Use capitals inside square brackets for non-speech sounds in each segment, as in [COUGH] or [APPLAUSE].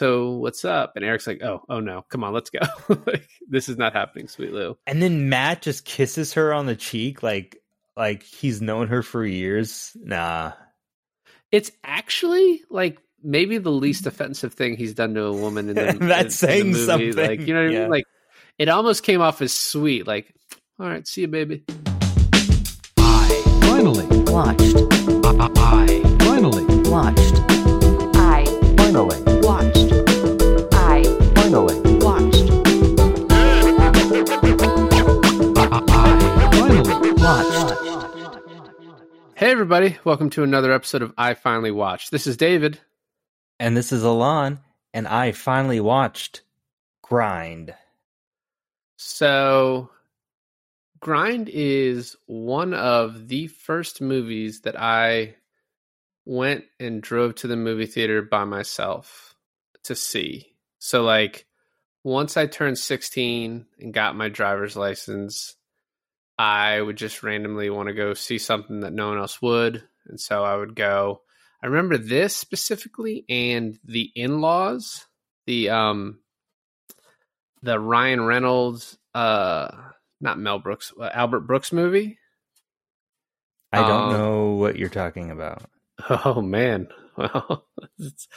so what's up? And Eric's like, oh, oh no, come on, let's go. [LAUGHS] like, this is not happening, sweet Lou. And then Matt just kisses her on the cheek, like like he's known her for years. Nah, It's actually like maybe the least offensive thing he's done to a woman in the, [LAUGHS] That's in- in the saying movie. something. Like, you know what I mean? Like, it almost came off as sweet. Like, all right, see you, baby. I Finally, watched, I finally, watched, I finally, watched, Hey, everybody. Welcome to another episode of I Finally Watched. This is David. and this is Alon, and I finally watched Grind. So, Grind is one of the first movies that I went and drove to the movie theater by myself to see. So, like, once I turned 16 and got my driver's license, I would just randomly want to go see something that no one else would. And so I would go. I remember this specifically and the in laws, the, um, the Ryan Reynolds, uh, not Mel Brooks, uh, Albert Brooks movie. I don't Um, know what you're talking about. [LAUGHS] Oh man, [LAUGHS] well, [LAUGHS] that's,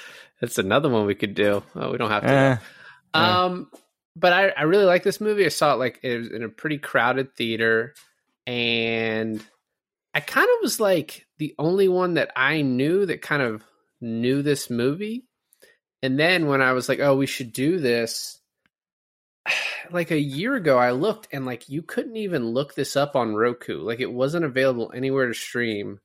that's another one we could do. Oh, we don't have to. Eh, Um, but I, I really like this movie. I saw it like it was in a pretty crowded theater, and I kind of was like the only one that I knew that kind of knew this movie. And then when I was like, "Oh, we should do this," [SIGHS] like a year ago, I looked and like you couldn't even look this up on Roku. Like it wasn't available anywhere to stream.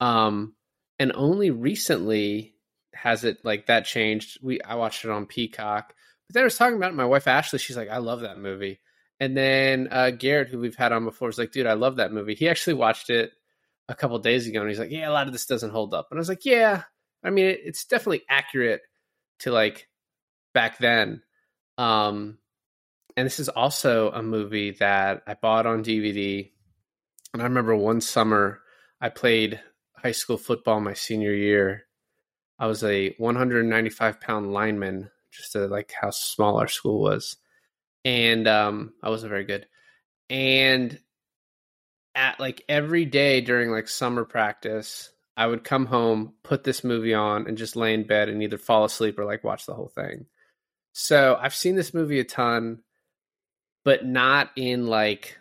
Um, and only recently has it like that changed. We I watched it on Peacock. But then I was talking about it, my wife Ashley, she's like, I love that movie. And then uh, Garrett, who we've had on before, was like, dude, I love that movie. He actually watched it a couple days ago and he's like, yeah, a lot of this doesn't hold up. And I was like, yeah, I mean, it, it's definitely accurate to like back then. Um, and this is also a movie that I bought on DVD. And I remember one summer I played high school football my senior year. I was a 195 pound lineman, just to like how small our school was. And um, I wasn't very good. And at like every day during like summer practice, I would come home, put this movie on, and just lay in bed and either fall asleep or like watch the whole thing. So I've seen this movie a ton, but not in like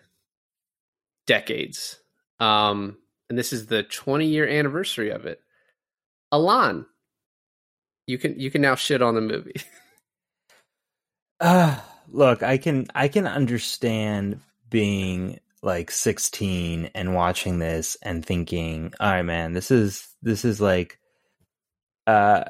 decades. Um, and this is the 20 year anniversary of it. Alon, you can you can now shit on the movie. [LAUGHS] Uh, [SIGHS] look, I can I can understand being like 16 and watching this and thinking, "All right, man, this is this is like uh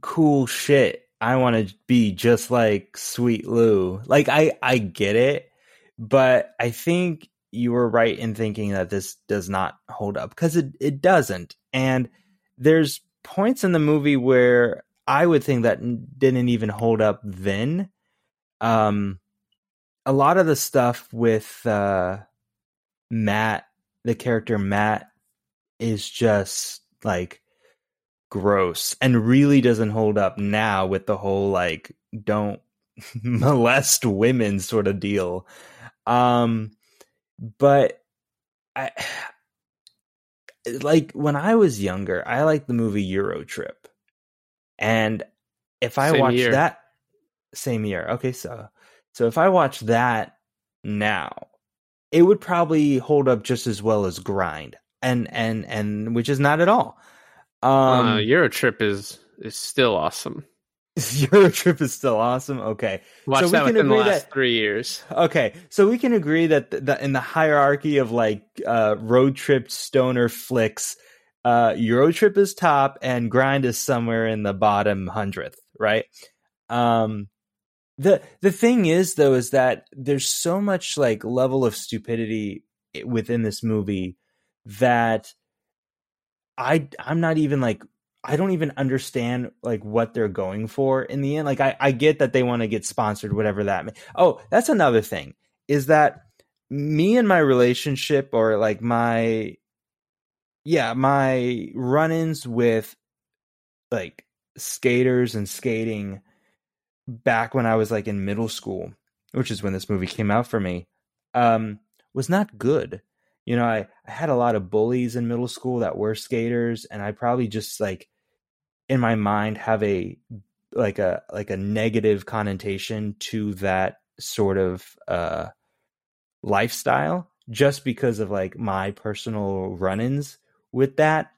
cool shit. I want to be just like Sweet Lou." Like I I get it, but I think you were right in thinking that this does not hold up because it it doesn't. And there's points in the movie where I would think that didn't even hold up then. Um, a lot of the stuff with uh, Matt, the character Matt, is just like gross and really doesn't hold up now with the whole like don't [LAUGHS] molest women sort of deal. Um, but I [SIGHS] like when I was younger, I liked the movie Euro Trip. And if I Same watch year. that same year, okay, so so if I watch that now, it would probably hold up just as well as Grind. And and and which is not at all. Um uh, Euro Trip is is still awesome. [LAUGHS] Euro Trip is still awesome. Okay. Watch So we that can within the last that- three years. Okay, so we can agree that the, the, in the hierarchy of like uh, road trip stoner flicks, uh, Euro Trip is top and Grind is somewhere in the bottom hundredth, right? Um, the the thing is though is that there's so much like level of stupidity within this movie that I I'm not even like I don't even understand like what they're going for in the end. Like I, I get that they want to get sponsored, whatever that. May. Oh, that's another thing is that me and my relationship or like my, yeah, my run-ins with like skaters and skating back when I was like in middle school, which is when this movie came out for me, um, was not good. You know, I, I had a lot of bullies in middle school that were skaters, and I probably just like in my mind have a like a like a negative connotation to that sort of uh lifestyle just because of like my personal run-ins with that.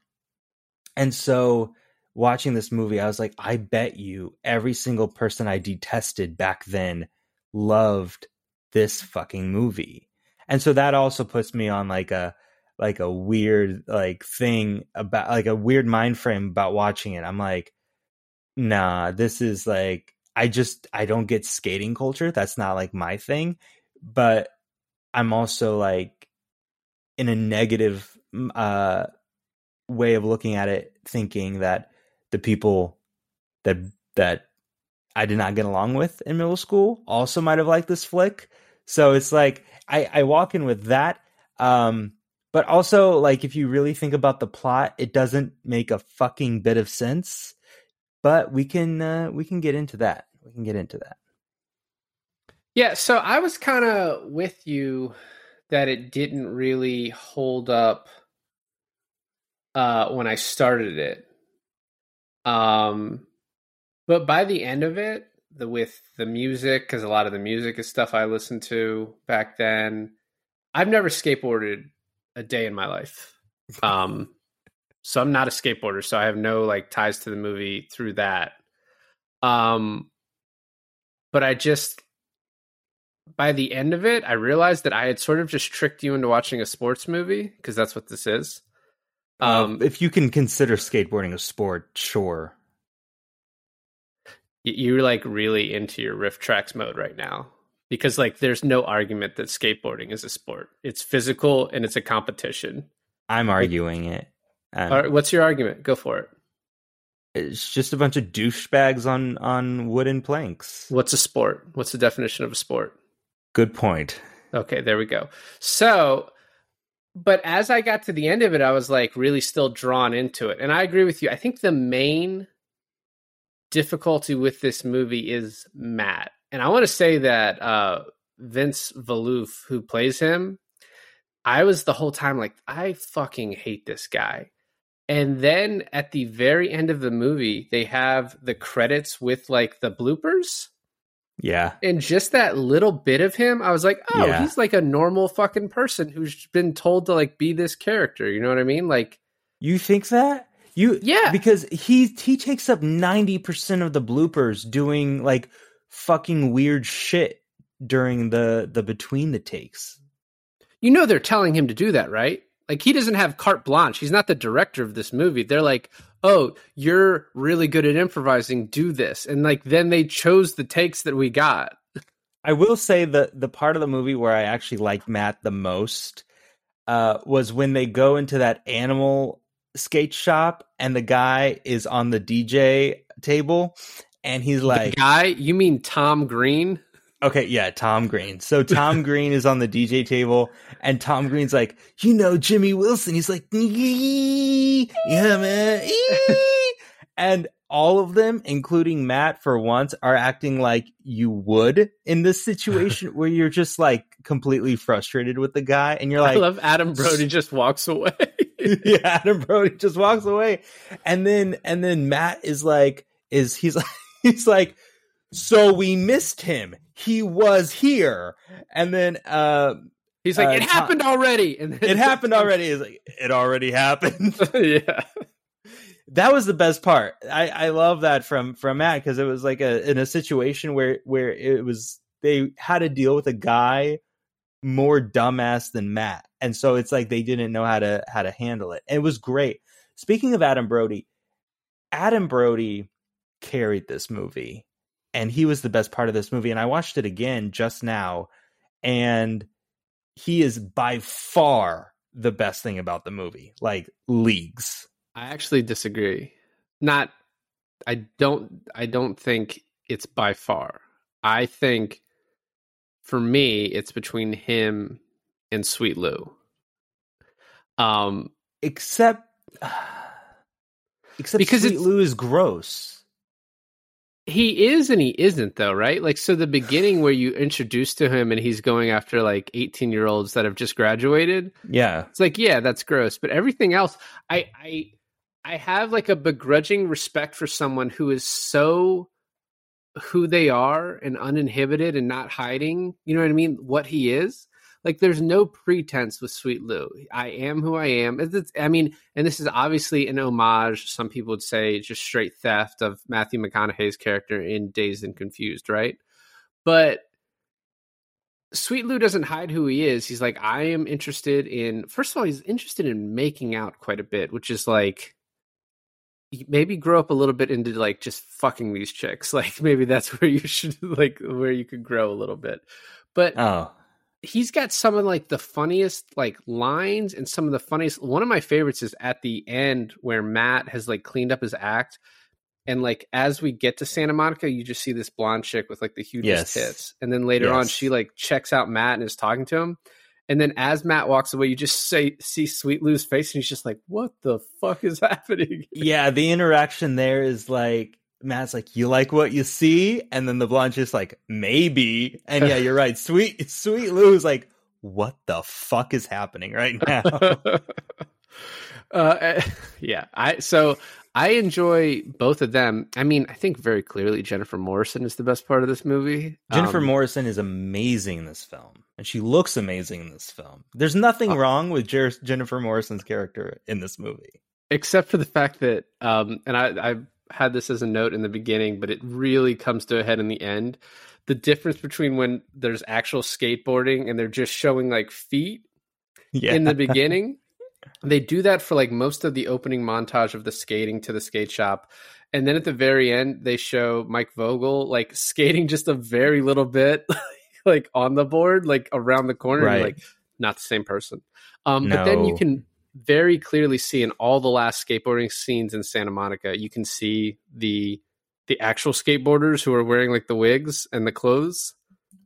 And so watching this movie, I was like, I bet you every single person I detested back then loved this fucking movie. And so that also puts me on like a like a weird like thing about like a weird mind frame about watching it. I'm like, nah, this is like I just I don't get skating culture. That's not like my thing. But I'm also like in a negative uh way of looking at it, thinking that the people that that I did not get along with in middle school also might have liked this flick. So it's like I, I walk in with that. Um, but also like if you really think about the plot, it doesn't make a fucking bit of sense. But we can uh, we can get into that. We can get into that. Yeah, so I was kind of with you that it didn't really hold up uh, when I started it. Um, but by the end of it, the with the music, because a lot of the music is stuff I listened to back then. I've never skateboarded a day in my life. Um, [LAUGHS] so I'm not a skateboarder, so I have no like ties to the movie through that. Um, but I just by the end of it, I realized that I had sort of just tricked you into watching a sports movie because that's what this is. Um, if you can consider skateboarding a sport, sure. you're like really into your RiffTrax mode right now because like there's no argument that skateboarding is a sport. It's physical and it's a competition. I'm arguing it. Um, right, what's your argument? Go for it. It's just a bunch of douchebags on on wooden planks. What's a sport? What's the definition of a sport? Good point. Okay, there we go. So, but as I got to the end of it, I was like really still drawn into it. And I agree with you. I think the main difficulty with this movie is Matt. And I want to say that uh, Vince Vieluf, who plays him, I was the whole time like, I fucking hate this guy. And then at the very end of the movie, they have the credits with like the bloopers Yeah. and just that little bit of him, I was like, oh, Yeah. he's like a normal fucking person who's been told to like be this character. You know what I mean? Like, You think that? You Yeah. because he he takes up 90% of the bloopers doing like fucking weird shit during the the between the takes. you know, they're telling him to do that, right? Like, he doesn't have carte blanche. He's not the director of this movie. They're like, oh, you're really good at improvising. Do this. And like, then they chose the takes that we got. I will say that the part of the movie where I actually liked Matt the most uh, was when they go into that animal skate shop and the guy is on the DJ table and he's like, the guy, you mean Tom Green? Okay, yeah, Tom Green. So Tom Green is on the DJ table and Tom Green's like, you know, Jimmy Wilson. He's like, yeah, man. And all of them, including Matt for once, are acting like you would in this situation where you're just like completely frustrated with the guy and you're like I love Adam Brody just walks away. [LAUGHS] yeah, Adam Brody just walks away, and then and then Matt is like, is he's like, [LAUGHS] he's like, so we missed him. He was here, and then uh, He's like, Uh, it Tom- happened already. And then it happened already. It's like it already happened. [LAUGHS] yeah. that was the best part. I I love that from from Matt because it was like a in a situation where where it was they had to deal with a guy more dumbass than Matt, and so it's like they didn't know how to how to handle it. And it was great. Speaking of Adam Brody, Adam Brody carried this movie, and he was the best part of this movie. And I watched it again just now, and he is by far the best thing about the movie, like leagues. I actually disagree. Not I don't I don't think it's by far. I think for me it's between him and Sweet Lou. Um except [SIGHS] except Because Sweet Lou is gross. He is and he isn't though, right? Like so the beginning where you introduce to him and he's going after like 18 year olds that have just graduated. Yeah. It's like, yeah, that's gross. But everything else, I I I have like a begrudging respect for someone who is so who they are and uninhibited and not hiding, you know what I mean? What he is. Like there's no pretense with Sweet Lou. I am who I am. It's- I mean, and this is obviously an homage. Some people would say just straight theft of Matthew McConaughey's character in Dazed and Confused, right? But Sweet Lou doesn't hide who he is. He's like, I am interested in. First of all, he's interested in making out quite a bit, which is like maybe grow up a little bit into like just fucking these chicks. [LAUGHS] Like maybe that's where you should like where you could grow a little bit. But Oh. He's got some of like the funniest like lines and some of the funniest one of my favorites is at the end where matt has like cleaned up his act and like as we get to santa monica you just see this blonde chick with like the hugest Yes. tits. And then later on she like checks out matt and is talking to him. And then as matt walks away you just say see sweet lou's face and he's just like what the fuck is [LAUGHS] happening? Yeah, the interaction there is like Matt's like, "You like what you see," and then the blonde just like, "Maybe." And yeah, you're right. Sweet, sweet Lou's like, "What the fuck is happening right now?" [LAUGHS] uh, yeah, I so I enjoy both of them. I mean, I think very clearly Jennifer Morrison is the best part of this movie. Jennifer Um, Morrison is amazing in this film, and she looks amazing in this film. There's nothing Uh, wrong with Jer- Jennifer Morrison's character in this movie. except for the fact that, um, and I, I had this as a note in the beginning, but it really comes to a head in the end. The difference between when there's actual skateboarding and they're just showing like feet Yeah, in the [LAUGHS] beginning. They do that for like most of the opening montage of the skating to the skate shop. And then at the very end, they show Mike Vogel like skating just a very little bit, [LAUGHS] like on the board, like around the corner. Right. like, not the same person. Um, But then you can very clearly see in all the last skateboarding scenes in Santa Monica, you can see the the actual skateboarders who are wearing like the wigs and the clothes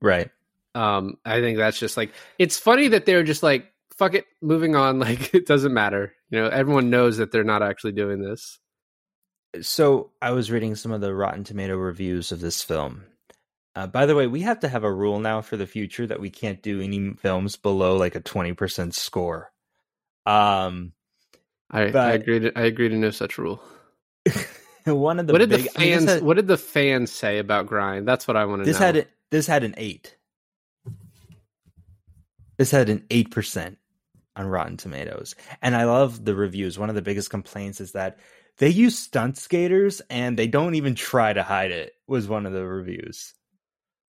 right. um i think that's just like it's funny that they're just like fuck it moving on [LAUGHS] like it doesn't matter you know everyone knows that they're not actually doing this So I was reading some of the Rotten Tomato reviews of this film. Uh, by the way, we have to have a rule now for the future that we can't do any films below like a twenty percent score. Um, i i agree to, i agree to no such rule [LAUGHS] one of the what did big, the fans had, what did the fans say about grind that's what i want to this know had a, this had an eight. This had an eight percent on Rotten Tomatoes, and I love the reviews. One of the biggest complaints is that they use stunt skaters and they don't even try to hide it. Was one of the reviews.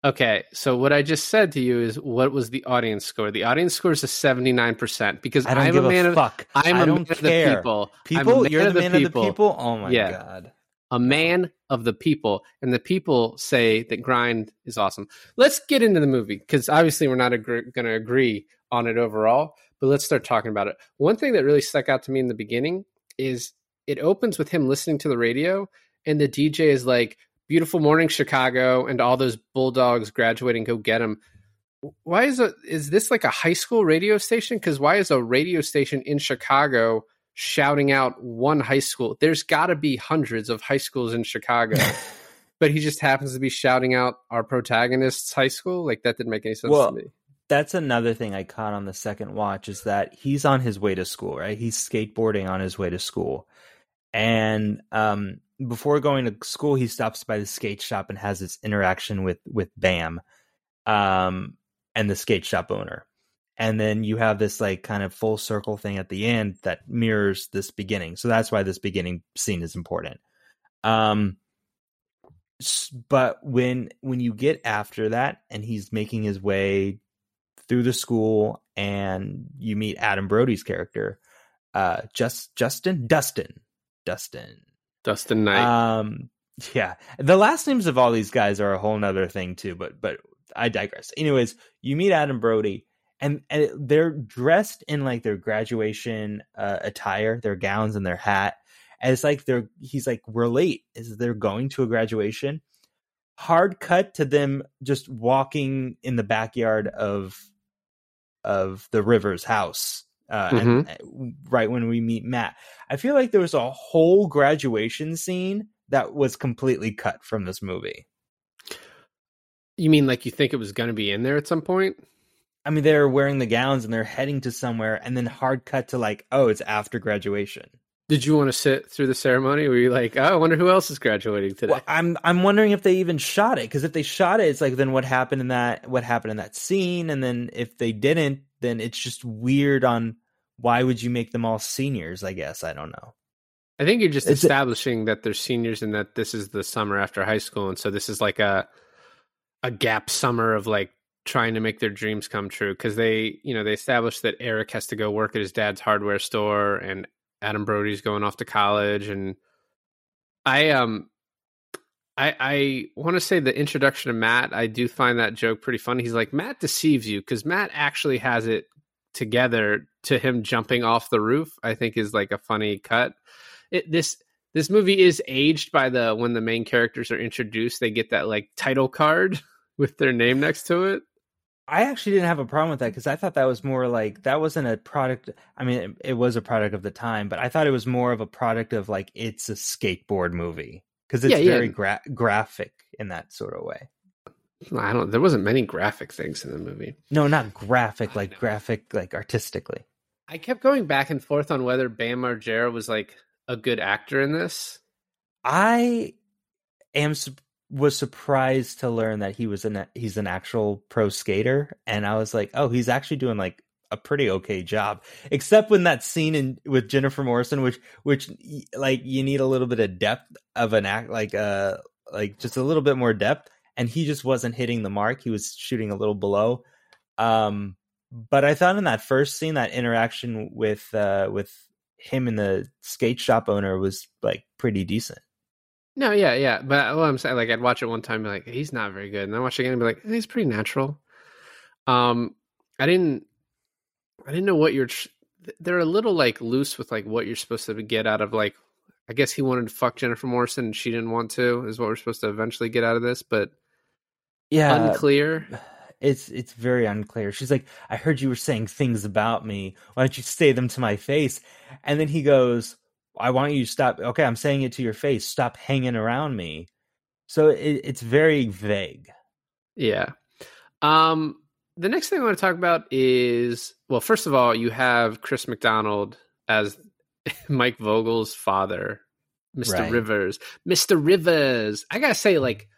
Okay so what i just said to you is what was the audience score the audience score is a 79% because I don't i'm give a man a of fuck. i'm I a man of the people I'm a People, you're the of man of the people. Oh my Yeah. god! a man of the people and the people say that grind is awesome let's get into the movie because obviously we're not agr- going to agree on it overall but let's start talking about it one thing that really stuck out to me in the beginning is it opens with him listening to the radio and the dj is like beautiful morning chicago and all those bulldogs graduating go get them. why is it is this like a high school radio station because why is a radio station in chicago shouting out one high school there's got to be hundreds of high schools in chicago [LAUGHS] but he just happens to be shouting out our protagonist's high school like that didn't make any sense Well, to me That's another thing I caught on the second watch is that he's on his way to school, right? He's skateboarding on his way to school. And um before going to school, he stops by the skate shop and has this interaction with with Bam um and the skate shop owner. And then you have this like kind of full circle thing at the end that mirrors this beginning. So that's why this beginning scene is important. Um but when when you get after that and he's making his way through the school and you meet Adam Brody's character, uh, just Justin Dustin, Dustin. dustin knight Um, yeah, the last names of all these guys are a whole nother thing too. But but I digress. Anyways, you meet Adam Brody, and, and they're dressed in like their graduation uh, attire, their gowns and their hat. And it's like they're he's like we're late. Is they're going to a graduation? Hard cut to them just walking in the backyard of of the Rivers house. Uh, and, uh, right when we meet Matt, I feel like there was a whole graduation scene that was completely cut from this movie. You mean like you think it was going to be in there at some point? I mean, they're wearing the gowns and they're heading to somewhere, and then hard cut to like, oh, it's after graduation. Did you want to sit through the ceremony? Were you like, oh, I wonder who else is graduating today? Well, I'm I'm wondering if they even shot it because if they shot it, it's like then what happened in that what happened in that scene, and then if they didn't, then it's just weird on why would you make them all seniors? I guess I don't know. I think you're just It's a- establishing that they're seniors and that this is the summer after high school, and so this is like a a gap summer of like trying to make their dreams come true because they, you know, they established that Eric has to go work at his dad's hardware store, and Adam Brody's going off to college, and I um. I, I want to say the introduction of Matt. I do find that joke pretty funny. He's like, Matt deceives you because Matt actually has it together to him jumping off the roof. I think is like a funny cut it, this this movie is aged by the when the main characters are introduced they get that like title card [LAUGHS] with their name next to it I actually didn't have a problem with that because I thought that was more like that wasn't a product. I mean, it, it was a product of the time, but I thought it was more of a product of like it's a skateboard movie because it's Yeah, yeah. very gra- graphic in that sort of way. i don't there wasn't many graphic things in the movie No, not graphic, like graphic, like artistically. i kept going back and forth on whether bam margera was like a good actor in this I am was surprised to learn that he was an he's an actual pro skater, and I was like, oh, he's actually doing like a pretty okay job. Except when that scene in with Jennifer Morrison, which which like you need a little bit of depth of an act, like uh like just a little bit more depth, and he just wasn't hitting the mark. He was shooting a little below. Um, but I thought in that first scene, that interaction with uh with him and the skate shop owner was like pretty decent. no yeah yeah but what i'm saying like i'd watch it one time be like he's not very good and then watch it again and be like he's pretty natural um i didn't i didn't know what you're tr- they're a little like loose with like what you're supposed to get out of like i guess he wanted to fuck jennifer morrison and she didn't want to is what we're supposed to eventually get out of this but Yeah, unclear it's it's very unclear. She's like, "I heard you were saying things about me. Why don't you say them to my face?" And then he goes, "I want you to stop. Okay, I'm saying it to your face. Stop hanging around me." So it, it's very vague. Yeah. Um the next thing I want to talk about is well, first of all, you have Chris McDonald as [LAUGHS] Mike Vogel's father, Mr. Right. Rivers. Mr. Rivers. I got to say like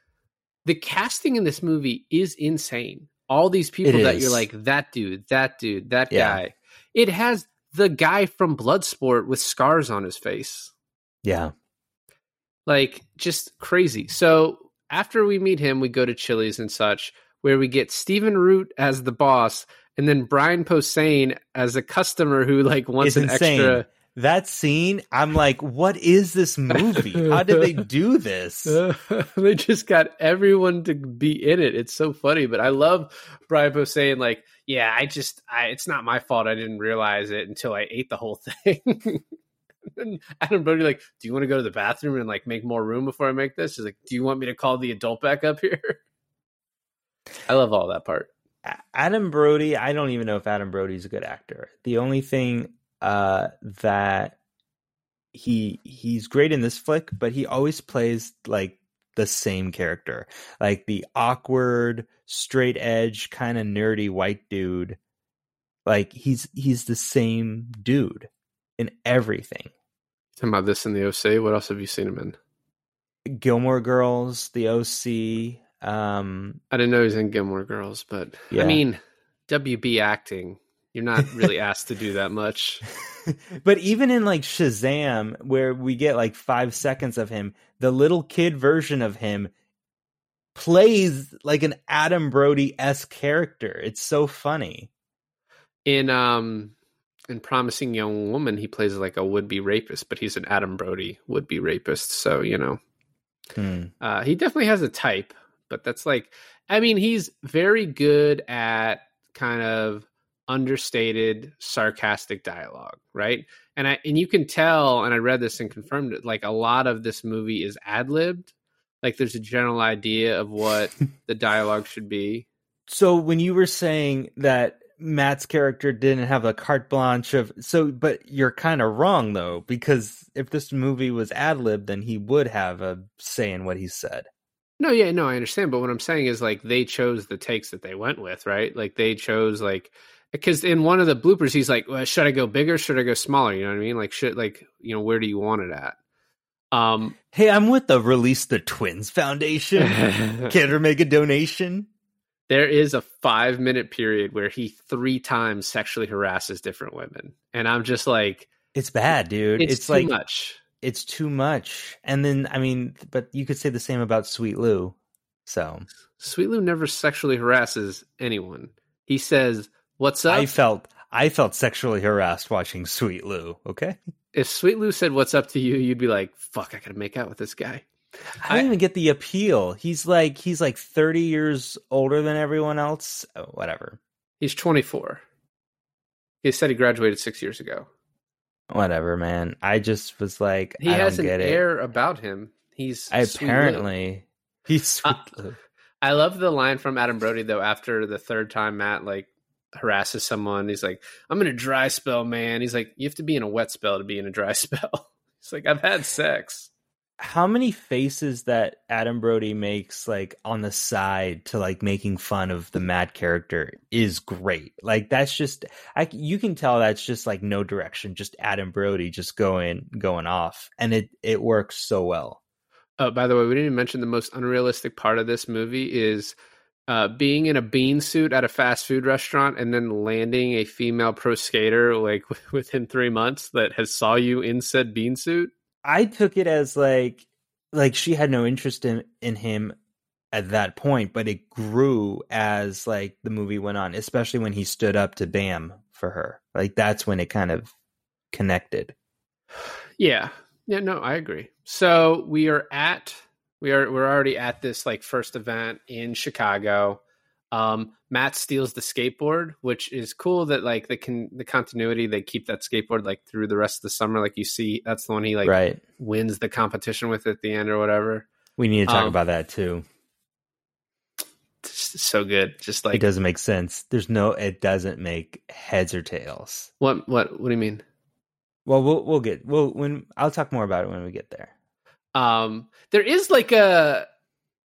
the casting in this movie is insane. All these people It that is. you're like that dude, that dude, that Yeah. guy. It has the guy from Bloodsport with scars on his face Yeah, like just crazy. So after we meet him, we go to Chili's and such, where we get Stephen Root as the boss, and then Brian Posehn as a customer who like wants It's an insane. extra. that scene. I'm like, "What is this movie? How did they do [LAUGHS] this?" [LAUGHS] they just got everyone to be in it. It's so funny, but I love Brian Posehn. Like, yeah, I just, I, it's not my fault. I didn't realize it until I ate the whole [LAUGHS] thing. and Adam Brody, like, do you want to go to the bathroom and like make more room before I make this? He's like, do you want me to call the adult back up here? I love all that part. Adam Brody, I don't even know if Adam Brody's a good actor. The only thing uh that he he's great in this flick, but he always plays like the same character. Like the awkward, straight edge, kind of nerdy white dude. Like he's he's the same dude in everything. Talking about this in the OC. What else have you seen him in? Gilmore Girls, The OC, um I didn't know he was in Gilmore Girls, but Yeah. I mean, WB acting. You're not really [LAUGHS] asked to do that much. [LAUGHS] but even in like Shazam, where we get like five seconds of him, the little kid version of him plays like an Adam Brody esque character. It's so funny. in um in promising young woman he plays like a would-be rapist but he's an adam brody would-be rapist so you know Hmm. uh he definitely has a type but that's like i mean he's very good at kind of understated sarcastic dialogue right? And i and you can tell and i read this and confirmed it like a lot of this movie is ad-libbed. Like there's a general idea of what [LAUGHS] the dialogue should be. So when you were saying that Matt's character didn't have a carte blanche of so but you're kind of wrong though because if this movie was ad lib then he would have a say in what he said. No, yeah, no, I understand. But what I'm saying is like they chose the takes that they went with, right? Like they chose like because in one of the bloopers he's like, well, should I go bigger? Should I go smaller? You know what I mean? Like should like you know where do you want it at? Um, Hey, I'm with the Release the Twins Foundation. [LAUGHS] Can I make a donation? there is a five minute period where he three times sexually harasses different women, and I'm just like, It's bad, dude. it's, It's, too like much. It's too much. And then I mean, but you could say the same about Sweet Lou. So Sweet Lou never sexually harasses anyone. He says, "What's up?" I felt I felt sexually harassed watching Sweet Lou. Okay, if Sweet Lou said, "What's up to you?" you'd be like, "Fuck, I gotta make out with this guy." I don't even get the appeal. He's like he's like thirty years older than everyone else. Oh, whatever, He's 24. He said he graduated six years ago. Whatever, man. I just was like, He I has don't an get it. air about him. He's I apparently he's Sweet Uh, I love the line from Adam Brody though. After the third time Matt like harasses someone, he's like, "I'm in a dry spell, man." He's like, "You have to be in a wet spell to be in a dry [LAUGHS] spell." He's like, "I've had sex." How many faces that Adam Brody makes like on the side to like making fun of the mad character is great. Like that's just I you can tell that's just like no direction, just Adam Brody just going going off and it it works so well. Oh, by the way, we didn't even mention the most unrealistic part of this movie is uh, being in a bean suit at a fast food restaurant and then landing a female pro skater like [LAUGHS] within three months that has saw you in said bean suit. I took it as like like she had no interest in in him at that point, but it grew as like the movie went on, especially when he stood up to Bam for her. Like that's when it kind of connected. Yeah. Yeah, no, I agree. So we are at we are we're already at this like first event in Chicago. Um Matt steals the skateboard, which is cool that like the can the continuity they keep that skateboard like through the rest of the summer like you see that's the one he like right. wins the competition with at the end or whatever. We need to talk Um, about that too. So good. Just like it doesn't make sense. There's no. It doesn't make heads or tails. what what what do you mean? Well, we'll we'll get. We'll when I'll talk more about it when we get there. Um there is like a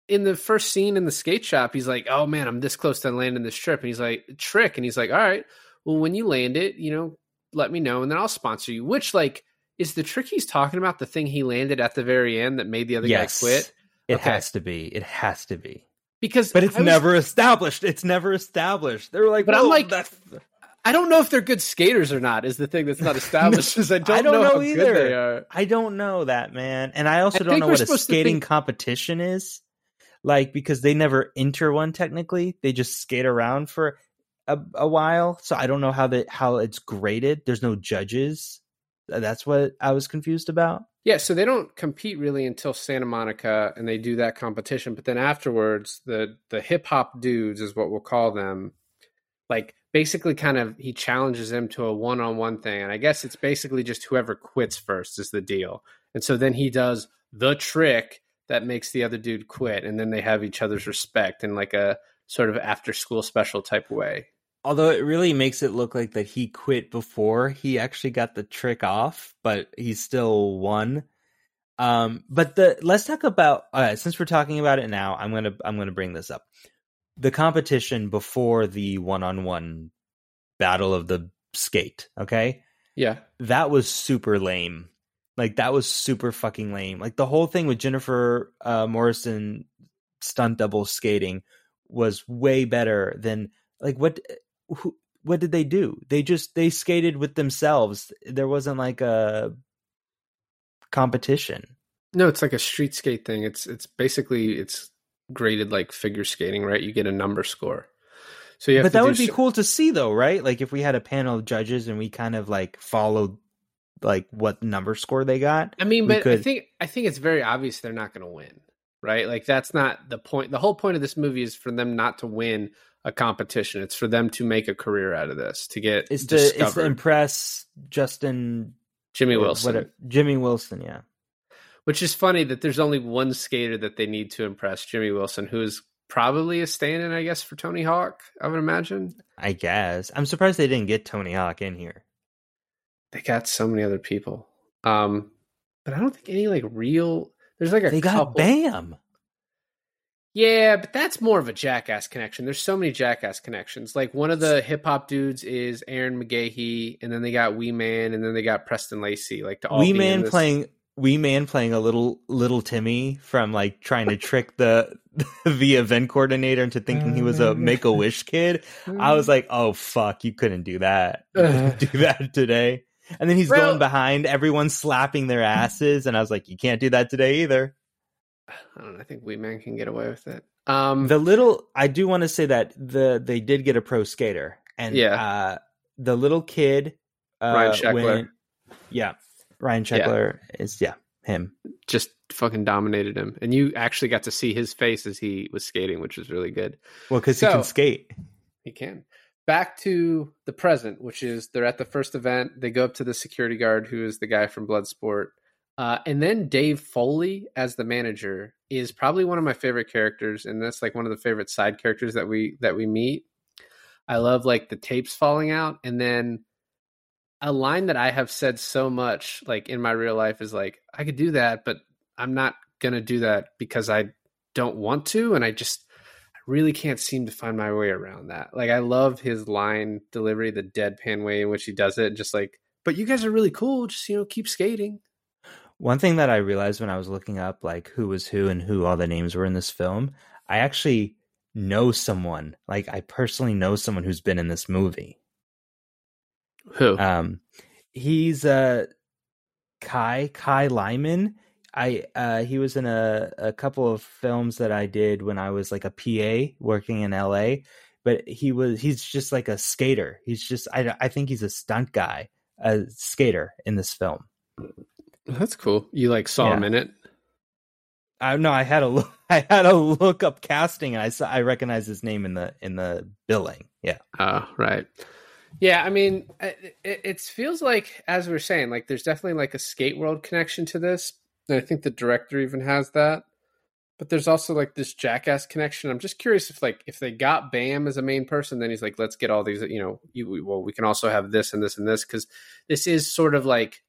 in the first scene in the skate shop, he's like, "Oh man, I'm this close to landing this trip," and he's like, "Trick," and he's like, "All right, well, when you land it, you know, let me know, and then I'll sponsor you." Which like is the trick he's talking about? The thing he landed at the very end that made the other yes, guy quit? It Okay. has to be. It has to be. Because But it's was- never established. It's never established. They're like, But I'm like, that's I don't know if they're good skaters or not. Is the thing that's not [LAUGHS] established? Is I don't, I don't know, know either. good they are. I don't know that, man. And I also I don't know what a skating think- competition is. Like because they never enter one technically. They just skate around for a, a while. So I don't know how that how it's graded. There's no judges. That's what I was confused about. Yeah, so they don't compete really until Santa Monica, and they do that competition. But then afterwards, the the hip hop dudes is what we'll call them. Like basically, kind of he challenges them to a one on one thing, and I guess it's basically just whoever quits first is the deal. And so then he does the trick that makes the other dude quit, and then they have each other's respect in like a sort of after school special type way. Although it really makes it look like that he quit before he actually got the trick off, but he still won. Um, but the let's talk about uh, since we're talking about it now, I'm gonna I'm gonna bring this up. The competition before the one on one battle of the skate, okay? Yeah, That was super lame. Like that was super fucking lame. Like the whole thing with Jennifer uh, Morrison stunt double skating was way better than like what who, what did they do? They just they skated with themselves. There wasn't like a competition. no, it's like a street skate thing. It's it's basically it's graded like figure skating, right? You get a number score. So you have But that would be cool to see though, right? Like if we had a panel of judges and we kind of like followed like what number score they got. I mean, but I think I think it's very obvious they're not going to win, right? Like that's not the point. The whole point of this movie is for them not to win a competition. It's for them to make a career out of this, to get It's to it's to impress Justin Jimmy Wilson, whatever- Jimmy Wilson, yeah. which is funny that there's only one skater that they need to impress, Jimmy Wilson, who is probably a stand-in, I guess, for Tony Hawk. I would imagine I guess. I'm surprised they didn't get Tony Hawk in here. They got so many other people. Um, but I don't think any like real. There's like a They got couple. Bam. Yeah, but that's more of a jackass connection. There's so many jackass connections. Like one of the hip hop dudes is Aaron McGahee, and then they got Wee Man, and then they got Preston Lacy. Like to all Wee Man this- playing Wee Man playing a little little Timmy from like trying to trick the [LAUGHS] the event coordinator into thinking he was a Make a Wish kid. I was like, oh fuck, you couldn't do that. You [LAUGHS] couldn't [LAUGHS] do that today. And then he's Well- going behind everyone slapping their asses, and I was like, you can't do that today either. I don't know. I think Wee Man can get away with it. Um, The little I do want to say that the they did get a pro skater, and Yeah. uh, the little kid uh, Ryan Sheckler. when- yeah, Ryan Yeah. Is yeah him. just fucking dominated him, and you actually got to see his face as he was skating, which was really good. Well, because So- he can skate. He can. Back to the present, which is they're at the first event. They go up to the security guard, who is the guy from Bloodsport. Uh, and then Dave Foley as the manager is probably one of my favorite characters, and that's like one of the favorite side characters that we that we meet. I love like the tapes falling out, and then a line that I have said so much like in my real life is like I could do that, but I'm not gonna do that because I don't want to, and I just really can't seem to find my way around that. Like I love his line delivery, the deadpan way in which he does it, just like, but you guys are really cool. Just you know, keep skating. One thing that I realized when I was looking up like who was who and who all the names were in this film, I actually know someone. Like I personally know someone who's been in this movie. Who? Um, he's uh Kai Kai Lyman. I uh he was in a a couple of films that I did when I was like a PA working in LA, but he was he's just like a skater. He's just I I think he's a stunt guy, a skater in this film. That's cool. You like saw him in it. I no, I had a look. [LAUGHS] I had a look up casting, and I saw I recognized his name in the in the billing. Yeah, Oh, right. Yeah, I mean, it, it feels like, as we're saying, like there's definitely like a skate world connection to this. And I think the director even has that. But there's also like this jackass connection. I'm just curious if like if they got Bam as a main person, then he's like, let's get all these. You know, you, well, we can also have this and this and this because this is sort of like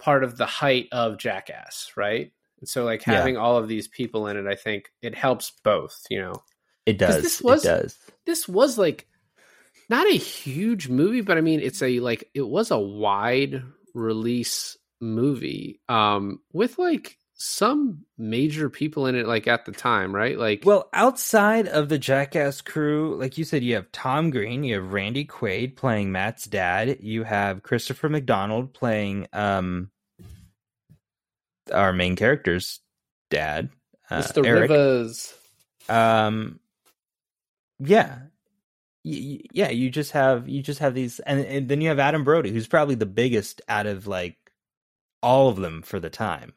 part of the height of Jackass, right? And so like Yeah. having all of these people in it, I think it helps both. You know, it does. this was- it does. this was like not a huge movie, but I mean it's a like it was a wide release movie um with like some major people in it like at the time, right? Like Well, outside of the Jackass crew, like you said, you have Tom Green, you have Randy Quaid playing Matt's dad, you have Christopher McDonald playing um our main character's dad, uh, Mr. Eric. Rivers. um yeah Y- yeah you just have you just have these and, and then you have adam brody who's probably the biggest out of like all of them for the time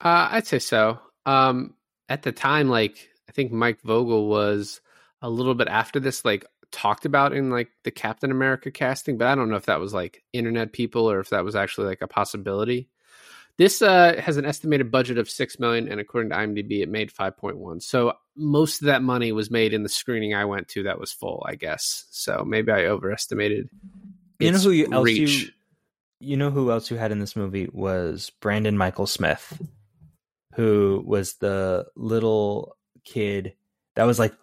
Uh I'd say so. Um at the time like I think Mike Vogel was a little bit after this like talked about in like the Captain America casting, but I don't know if that was like internet people or if that was actually like a possibility. This uh, has an estimated budget of six million, and according to IMDb, it made five point one. So most of that money was made in the screening I went to that was full, I guess. So maybe I overestimated. you know who you, else you reach. You know who else you had in this movie was brandon michael smith who was the little kid that was like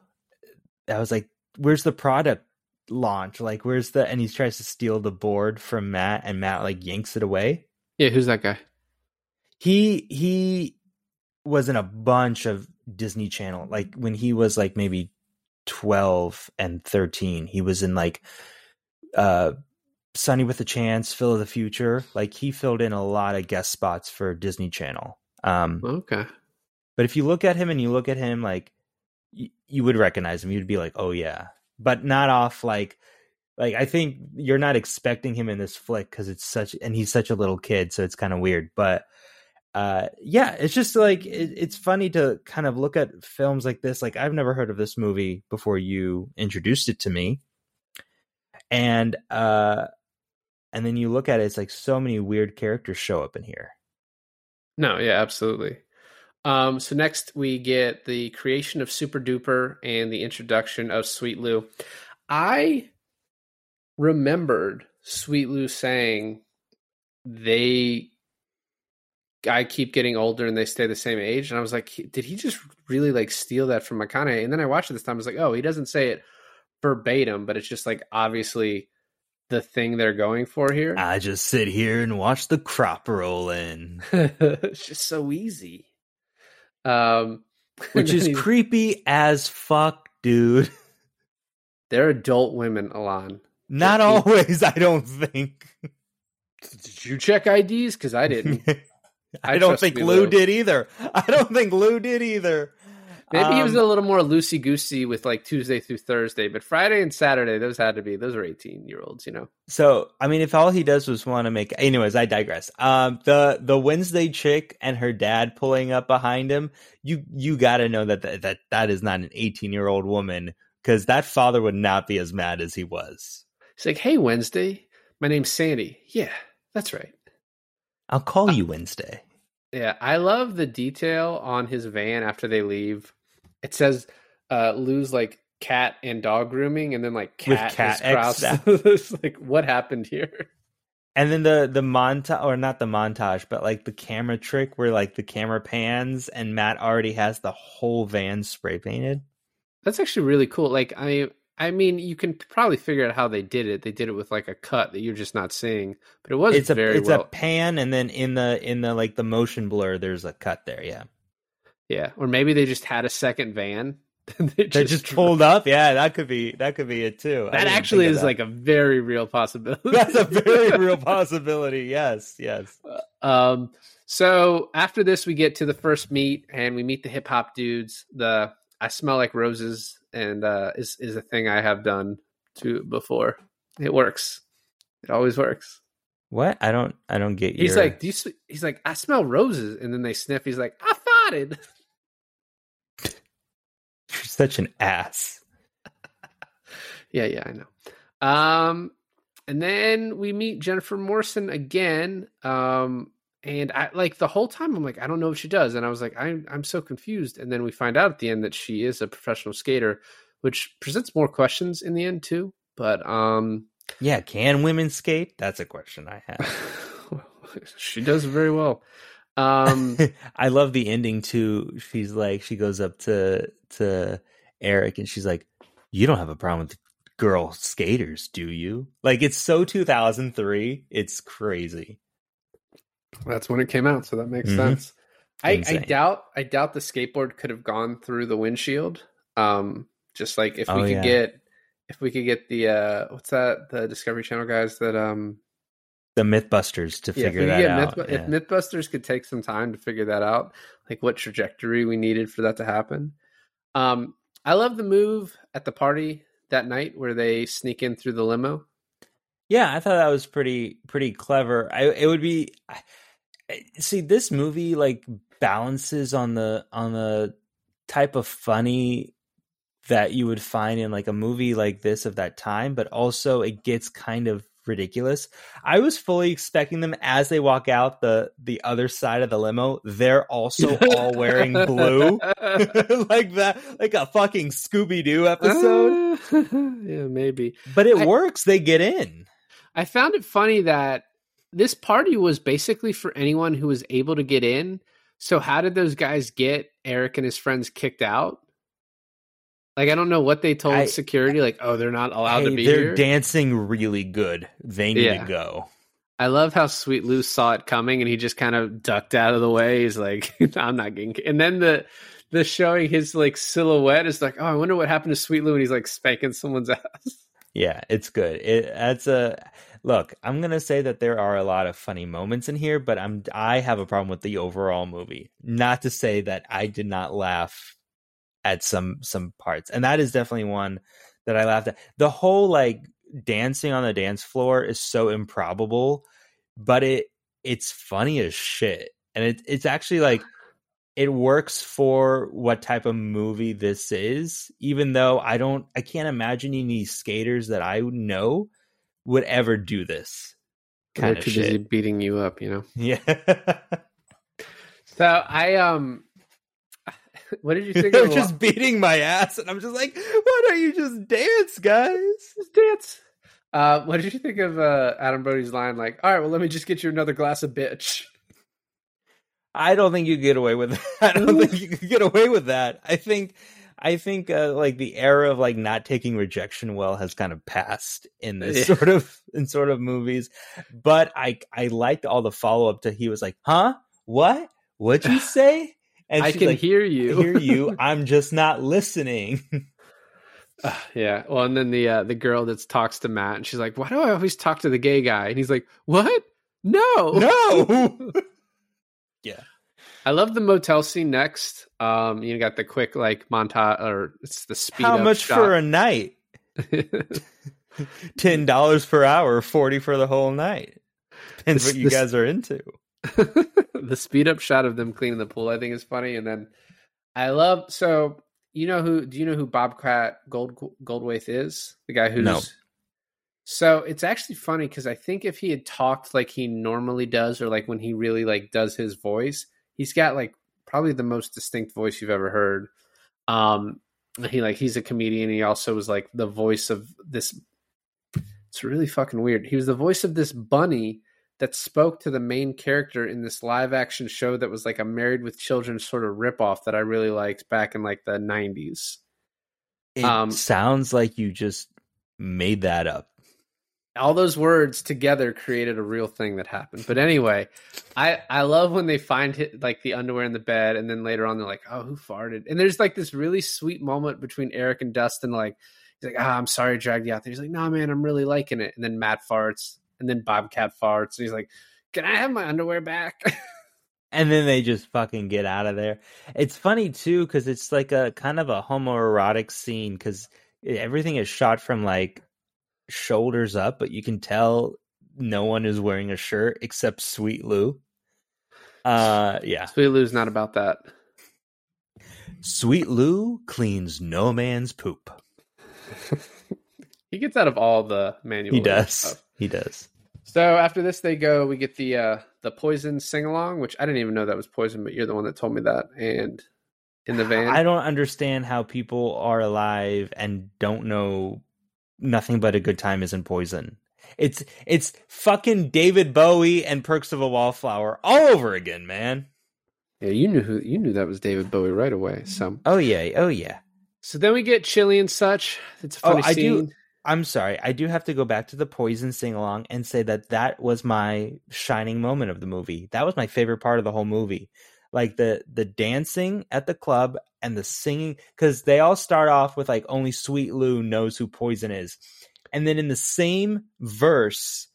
that was like where's the product launch like where's the and he tries to steal the board from matt and matt like yanks it away Yeah, who's that guy? he he was in a bunch of Disney Channel. Like when he was like maybe 12 and 13, he was in like uh Sunny with a Chance, Phil of the Future. Like he filled in a lot of guest spots for Disney Channel. Um Okay. but if you look at him and you look at him like y- you would recognize him. You'd be like, "Oh yeah." But not off like like I think you're not expecting him in this flick cuz it's such and he's such a little kid, so it's kind of weird. But uh yeah it's just like it, it's funny to kind of look at films like this like i've never heard of this movie before you introduced it to me and uh and then you look at it it's like so many weird characters show up in here No, yeah, absolutely. Um, so next we get the creation of Super Duper and the introduction of Sweet Lou. I remembered Sweet Lou saying they I keep getting older and they stay the same age. And I was like, did he just really like steal that from McConaughey? And then I watched it this time. I was like, oh, he doesn't say it verbatim, but it's just like obviously the thing they're going for here. I just sit here and watch the crop roll in, [LAUGHS] it's just so easy. Um, [LAUGHS] which is creepy as fuck, dude. [LAUGHS] they're adult women, Alon. Not Yeah. always, I don't think. Did you check IDs? Because I didn't. I, I don't think Lou Lou. did either. I don't think Lou did either. Maybe he was Um, a little more loosey goosey with like Tuesday through Thursday, but Friday and Saturday, those had to be those are eighteen year olds, you know. So, I mean, if all he does was want to make, anyways, I digress. Um, the the Wednesday chick and her dad pulling up behind him, you you got to know that that that, that is not an eighteen year old woman because that father would not be as mad as he was. He's like, "Hey, Wednesday, my name's Sandy." Yeah, that's right. I'll call you Wednesday. Yeah, I love the detail on his van after they leave. It says uh Lou's like cat and dog grooming, and then like With cat, cat is crossed. [LAUGHS] like what happened here? And then the the montage, or not the montage, but like the camera trick where like the camera pans and Matt already has the whole van spray painted. That's actually really cool. Like I I mean, you can probably figure out how they did it. They did it with like a cut that you're just not seeing, but it was It's a very it's well. a pan, and then in the in the like the motion blur, there's a cut there. Yeah, yeah, or maybe they just had a second van. [LAUGHS] they they just pulled up. Yeah, that could be that could be it too. That actually is that. like a very real possibility. [LAUGHS] that's a very [LAUGHS] real possibility. Yes, yes. Um, so after this, we get to the first meet, and we meet the hip hop dudes. The I smell like roses, and uh, is is a thing I have done to before. It works. It always works. What? I don't I don't get He's your- like, do you? He's like, I smell roses, and then they sniff. He's like, I farted. Such an ass. [LAUGHS] Yeah, yeah, I know. Um, and then we meet Jennifer Morrison again. Um, and I like the whole time I'm like, I don't know what she does, and I was like, I'm I'm so confused. And then we find out at the end that she is a professional skater, which presents more questions in the end too. But um, Yeah, can women skate? That's a question I have. [LAUGHS] she does very well. Um, [LAUGHS] I love the ending too. She's like, she goes up to to Eric and she's like, "You don't have a problem with girl skaters, do you?" Like it's so 2003. It's crazy. That's when it came out, so that makes Mhm. sense. I, I doubt I doubt the skateboard could have gone through the windshield. Um, just like if we Oh, could yeah. get if we could get the uh what's that the Discovery Channel guys that um The MythBusters to yeah, figure that out. Myth, yeah. if MythBusters could take some time to figure that out, like what trajectory we needed for that to happen. Um, I love the move at the party that night where they sneak in through the limo. Yeah, I thought that was pretty pretty clever. I it would be I- see this movie like balances on the on the type of funny that you would find in like a movie like this of that time, but also it gets kind of ridiculous. I was fully expecting them as they walk out the the other side of the limo, they're also all wearing blue. [LAUGHS] [LAUGHS] like that like a fucking Scooby Doo episode. [LAUGHS] yeah, maybe. But it I- works, they get in. I found it funny that this party was basically for anyone who was able to get in. So how did those guys get Eric and his friends kicked out? Like I don't know what they told I- security. Like, oh, they're not allowed Hey, to be they're here. dancing really good. They need Yeah. to go. I love how Sweet Lou saw it coming and he just kind of ducked out of the way. He's like, [LAUGHS] I'm not getting. And then the the showing his like silhouette is like, oh, I wonder what happened to Sweet Lou, and he's like spanking someone's [LAUGHS] ass. Yeah, it's good. It that's a look. I'm gonna say that there are a lot of funny moments in here, but I'm I have a problem with the overall movie. Not to say that I did not laugh at some some parts, and that is definitely one that I laughed at. The whole like dancing on the dance floor is so improbable, but it it's funny as shit, and it it's actually like it works for what type of movie this is even though i don't i can't imagine any skaters that i know would ever do this They're kind of too busy beating you up, you know. [LAUGHS] yeah So I um [LAUGHS] what did you think [LAUGHS] They're just beating my ass, and I'm just like, why don't you just dance, guys? Just dance? Uh, what did you think of uh, Adam Brody's line? Like, all right, well, let me just get you another glass of bitch. I don't think you get away with that. [LAUGHS] I don't think you could get away with that. I think I think uh, like the era of like not taking rejection well has kind of passed in this Yeah. sort of in sort of movies. But I I liked all the follow up to he was like, "Huh? What? What'd you say?" And I can like, hear you. hear you. [LAUGHS] I'm just not listening. Uh, yeah. Well, and then the uh, the girl that talks to Matt, and she's like, "Why do I always talk to the gay guy?" And he's like, "What? No, no. [LAUGHS] yeah. I love the motel scene next. Um, you got the quick like montage, or it's the speed. How much shot. for a night? [LAUGHS] Ten dollars per hour, forty for the whole night. Depends This- what you this- guys are into. [LAUGHS] the speed up shot of them cleaning the pool, I think, is funny. And then I love so you know who? Do you know who Bobcat Gold Goldthwait is? The guy who's No. So it's actually funny because I think if he had talked like he normally does, or like when he really like does his voice, he's got like probably the most distinct voice you've ever heard. Um, he like he's a comedian. He also was like the voice of this. It's really fucking weird. He was the voice of this bunny that spoke to the main character in this live action show that was like a Married with Children sort of ripoff that I really liked back in like the nineties. It Um, sounds like you just made that up. all those words together created a real thing that happened. But anyway, I I love when they find it, like the underwear in the bed, and then later on they're like, "Oh, who farted?" And there's like this really sweet moment between Eric and Dustin. Like he's like, "Ah, I'm sorry, I dragged you out there." He's like, "No, man, I'm really liking it." And then Matt farts, and then Bobcat farts, and he's like, "Can I have my underwear back?" [LAUGHS] And then they just fucking get out of there. It's funny too because it's like a kind of a homoerotic scene because everything is shot from like shoulders up, but you can tell no one is wearing a shirt except Sweet Lou. Uh, yeah. Sweet Lou's not about that. Sweet Lou cleans no man's poop. [LAUGHS] He gets out of all the manual. He does. stuff. He does. So after this, they go. We get the uh the poison sing along, which I didn't even know that was poison, but you're the one that told me that. And in the van, I don't understand how people are alive and don't know nothing but a good time isn't poison. It's it's fucking David Bowie and Perks of a Wallflower all over again, man. yeah, you knew who you knew that was David Bowie right away. So Oh yeah, oh yeah. so then we get chili and such. It's a Oh, funny I do- scene. I'm sorry. I do have to go back to the Poison sing along and say that that was my shining moment of the movie. That was my favorite part of the whole movie. Like the the dancing at the club and the singing cuz they all start off with like only Sweet Lou knows who Poison is. And then in the same verse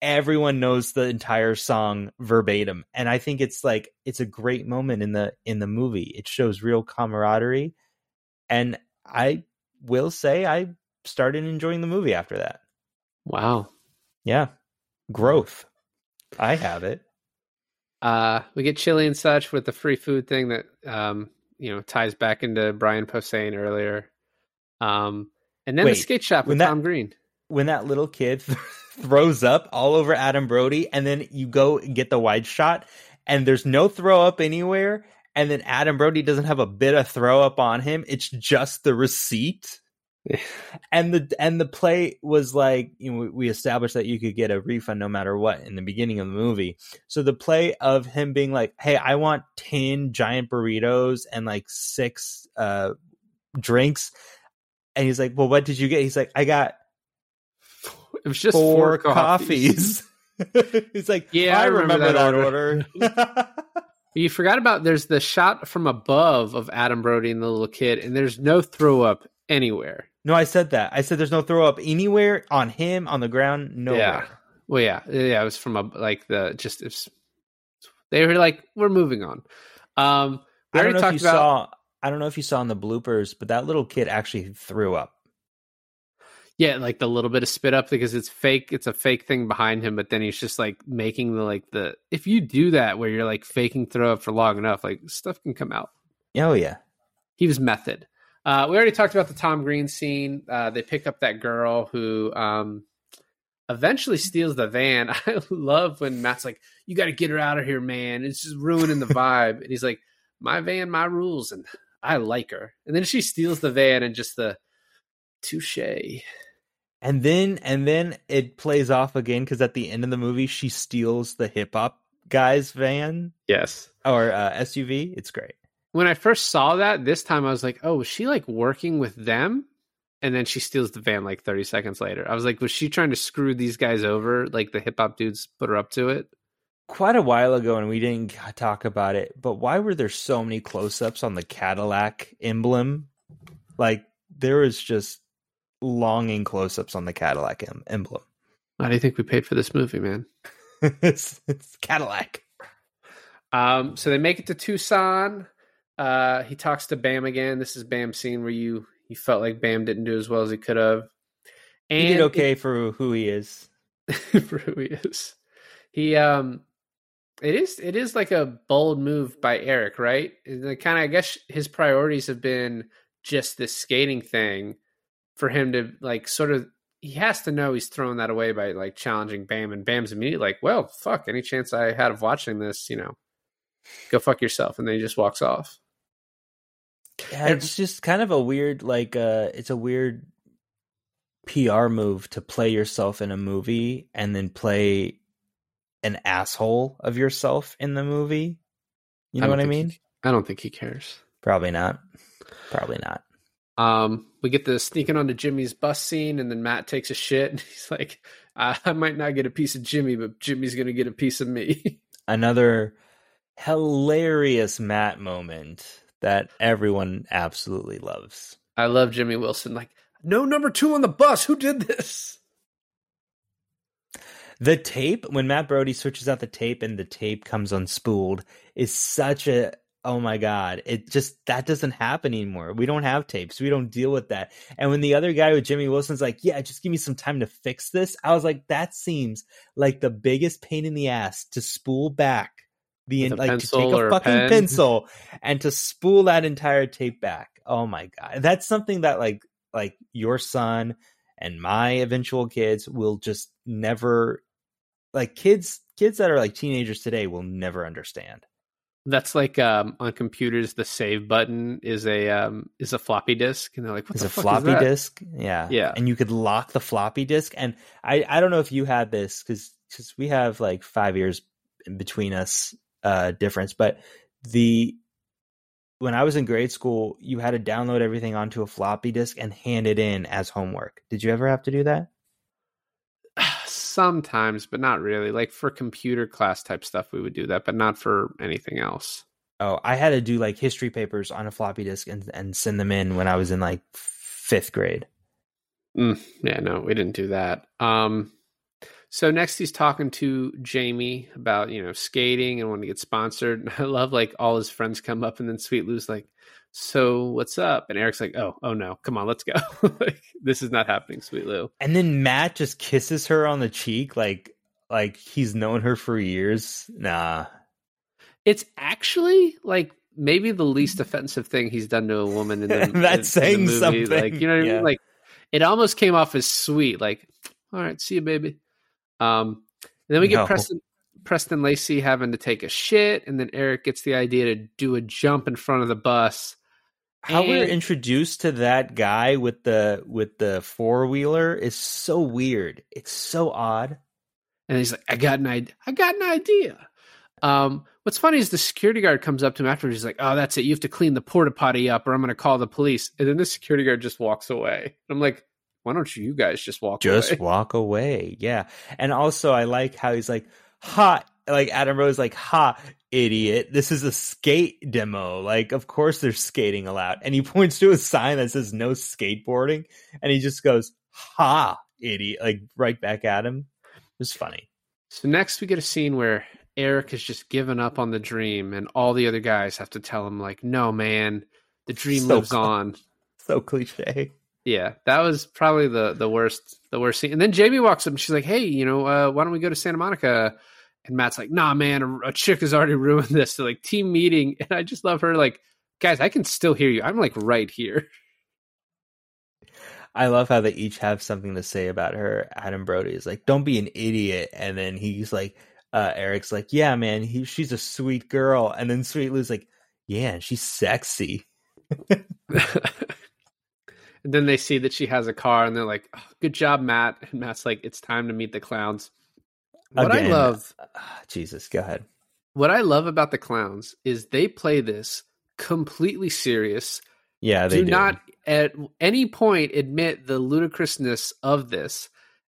everyone knows the entire song verbatim and I think it's like it's a great moment in the in the movie. It shows real camaraderie and I will say I started enjoying the movie after that. Wow. Yeah. Growth. I have it. Uh, we get chili and such with the free food thing that um you know ties back into Brian Posehn earlier. Um, and then the skate shop with that- Tom Green. When that little kid [LAUGHS] throws up all over Adam Brody, and then you go and get the wide shot, and there's no throw up anywhere, and then Adam Brody doesn't have a bit of throw up on him. It's just the receipt. And the and the play was like you know we- established that you could get a refund no matter what in the beginning of the movie. So the play of him being like hey i want 10 giant burritos and like six uh drinks. And he's like well what did you get? He's like i got It was just four, four, coffees. coffees, [LAUGHS] he's like Yeah, i, I remember remember, that that order, [LAUGHS] You forgot about there's the shot from above of Adam Brody and the little kid, and there's no throw up anywhere. No i said that i said there's no throw up anywhere on him on the ground No. Yeah. Well, yeah, yeah. It was from a like the just they were like we're moving on. Um, I don't already know if you talked about saw. I don't know if you saw in the bloopers, but that little kid actually threw up. yeah, like the little bit of spit up because it's fake. It's a fake thing behind him, but then he's just like making the like the if you do that where you're like faking throw up for long enough, like stuff can come out. Oh yeah, he was method. Uh, we already talked about the Tom Green scene. Uh, they pick up that girl who um, eventually steals the van. [LAUGHS] I love when Matt's like, "You got to get her out of here, man. It's just ruining the vibe." and he's like, "My van, my rules." And I like her. And then she steals the van and just the touche. And then and then it plays off again because at the end of the movie she steals the hip hop guy's van Yes. or uh, SUV. It's great. When I first saw that, this time I was like, oh, was she like working with them? And then she steals the van like 30 seconds later. I was like, was she trying to screw these guys over? Like the hip hop dudes put her up to it? Quite a while ago, and we didn't talk about it. But why were there so many close-ups on the Cadillac emblem? Like there was just longing close-ups on the Cadillac em- emblem. Why do you think we paid for this movie, man? [LAUGHS] it's, it's Cadillac. Um, so they make it to Tucson. Uh, he talks to Bam again. This is Bam's scene where you you felt like Bam didn't do as well as he could have. And he did okay for who he is. [LAUGHS] for who he is. He um, it is it is like a bold move by Eric, right? The Kind of, I guess his priorities have been just this skating thing for him to like sort of. He has to know he's throwing that away by like challenging Bam, and Bam's immediately like, "Well, fuck, any chance I had of watching this, you know, go fuck yourself," and then he just walks off. Yeah, it's just kind of a weird, like, uh, it's a weird PR move to play yourself in a movie and then play an asshole of yourself in the movie. You know don't what I think he- mean? I don't think he cares. Probably not. Probably not. Um, we get the sneaking onto Jimmy's bus scene, and then Matt takes a shit, and [LAUGHS] he's like, "I, I might not get a piece of Jimmy, but Jimmy's gonna get a piece of me." [LAUGHS] Another hilarious Matt moment that everyone absolutely loves. I love Jimmy Wilson. Like, no number two on the bus. Who did this? The tape, when Matt Brody switches out the tape and the tape comes unspooled, is such a oh my god. It just that doesn't happen anymore. We don't have tapes. We don't deal with that. And when the other guy with Jimmy Wilson's like, Yeah, just give me some time to fix this, I was like, that seems like the biggest pain in the ass to spool back the like to take a fucking pen. [LAUGHS] pencil and to spool that entire tape back. Oh my god. That's something that like like your son and my eventual kids will just never like kids kids that are like teenagers today will never understand That's like um, on computers, the save button is a um, is a floppy disk, and they're like, "What it's a fuck floppy is that? disk yeah Yeah. and you could lock the floppy disk and i i don't know if you had this because because we have like five years in between us uh difference but the when i was in grade school you had to download everything onto a floppy disk and hand it in as homework did you ever have to do that [SIGHS] Sometimes, but not really. Like for computer class type stuff, we would do that, but not for anything else. Oh, I had to do like history papers on a floppy disk and, and send them in when I was in like fifth grade. Mm, yeah, no, we didn't do that. Um, so next he's talking to Jamie about you know skating and wanting to get sponsored. And [LAUGHS] I love like all his friends come up, and then Sweet Lou's like, "So what's up?" And Eric's like, "Oh, oh no, come on, let's go. [LAUGHS] like this is not happening, Sweet Lou." And then Matt just kisses her on the cheek like like he's known her for years. Nah. It's actually like maybe the least offensive thing he's done to a woman in the, [LAUGHS] in- in That's the saying movie. something. Like you know what I mean? Like it almost came off as sweet. Like, all right, see you, baby. Um, and then we get No. Preston Preston Lacy having to take a shit, and then Eric gets the idea to do a jump in front of the bus. How we're introduced to that guy with the with the four wheeler is so weird. It's so odd. And he's like, I got an idea. I got an idea. Um, what's funny is the security guard comes up to him after he's like, Oh, that's it. You have to clean the porta potty up or I'm gonna call the police. And then the security guard just walks away. I'm like, why don't you guys just walk Just away? [LAUGHS] walk away. Yeah. And also I like how he's like, ha like Adam Rose like, ha, idiot. This is a skate demo. Like, of course there's skating allowed. And he points to a sign that says no skateboarding. And he just goes, ha, idiot, like right back at him. It's funny. So next we get a scene where Eric has just given up on the dream and all the other guys have to tell him, like, no man, the dream So lives cl- on. [LAUGHS] So cliche. Yeah, that was probably the the worst the worst scene. And then Jamie walks up and she's like, "Hey, you know, uh, why don't we go to Santa Monica?" And Matt's like, "Nah, man, a, a chick has already [LAUGHS] ruined this." So like team meeting, and I just love her. Like, guys, I can still hear you. I'm like right here. [LAUGHS] I love how they each have something to say about her. Adam Brody is like, "Don't be an idiot," and then he's like, uh, "Eric's like, yeah, man, he, she's a sweet girl," and then Sweet Lou's like, "Yeah, and she's sexy." [LAUGHS] and then they see that she has a car and they're like, "Oh, good job, Matt. And Matt's like, it's time to meet the clowns. What I love ah, Jesus, go ahead. what I love about the clowns is they play this completely serious. Yeah, they do, do. not at any point admit the ludicrousness of this.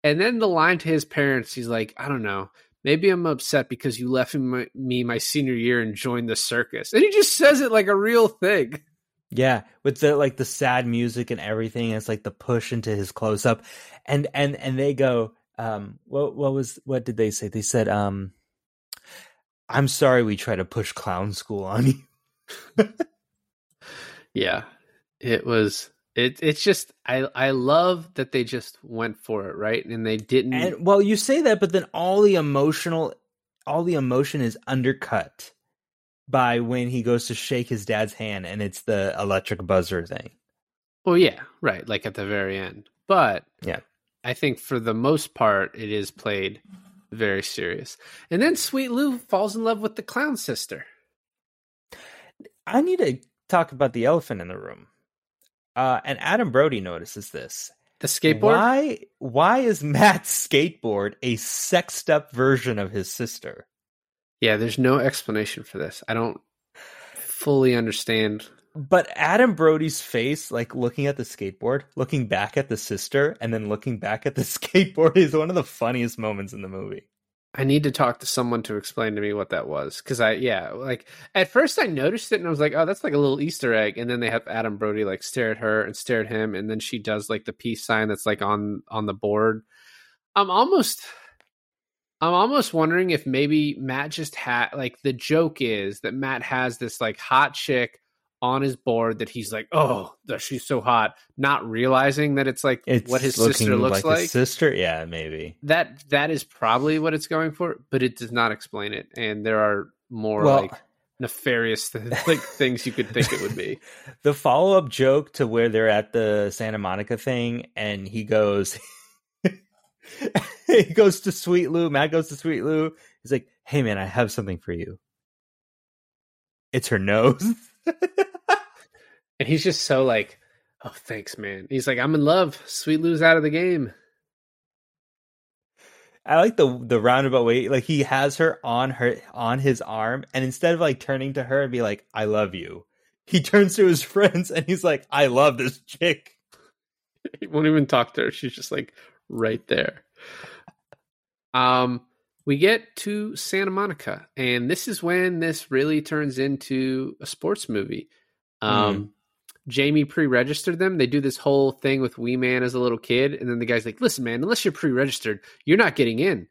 And then the line to his parents, he's like, I don't know, maybe I'm upset because you left me, me my senior year and joined the circus. And he just says it like a real thing. Yeah, with the like the sad music and everything, it's like the push into his close up, and and and they go, um, what what was what did they say? They said, um, I'm sorry we try to push clown school on you. [LAUGHS] Yeah. It was it it's just I I love that they just went for it, right? And they didn't And well, you say that, but then all the emotional, all the emotion is undercut by when he goes to shake his dad's hand, and it's the electric buzzer thing. Well, yeah, right, like at the very end. But Yeah. I think for the most part it is played very serious. And then Sweet Lou falls in love with the clown sister. I need to talk about the elephant in the room. Uh, and Adam Brody notices this. The skateboard? Why? Why is Matt's skateboard a sexed up version of his sister? Yeah, there's no explanation for this. I don't fully understand. But Adam Brody's face, like looking at the skateboard, looking back at the sister, and then looking back at the [LAUGHS] skateboard, is one of the funniest moments in the movie. I need to talk to someone to explain to me what that was cuz I yeah, like at first I noticed it and I was like, "Oh, that's like a little easter egg." And then they have Adam Brody like stare at her and stare at him and then she does like the peace sign that's like on on the board. I'm almost I'm almost wondering if maybe Matt just had like the joke is that Matt has this like hot chick on his board that he's like, "Oh, she's so hot," not realizing that it's like It's what his sister looks like. His sister, yeah, maybe. that that is probably what it's going for, but it does not explain it. And there are more Well- like nefarious like things you could think it would be. [LAUGHS] the follow up joke to where they're at the Santa Monica thing, and he goes, [LAUGHS] he goes to Sweet Lou. Matt goes to Sweet Lou. He's like, "Hey, man, I have something for you." It's her nose. [LAUGHS] And he's just so like, "Oh, thanks, man." He's like, "I'm in love." Sweet Lou's out of the game. I like the the roundabout way. Like he has her on her on his arm, and instead of like turning to her and be like, "I love you," he [LAUGHS] turns to his friends and he's like, "I love this chick." He won't even talk to her. She's just like right there. Um, we get to Santa Monica, and this is when this really turns into a sports movie. Um, Jamie pre-registered them. They do this whole thing with Wee Man as a little kid, and then the guy's like, "Listen, man, unless you're pre-registered, you're not getting in."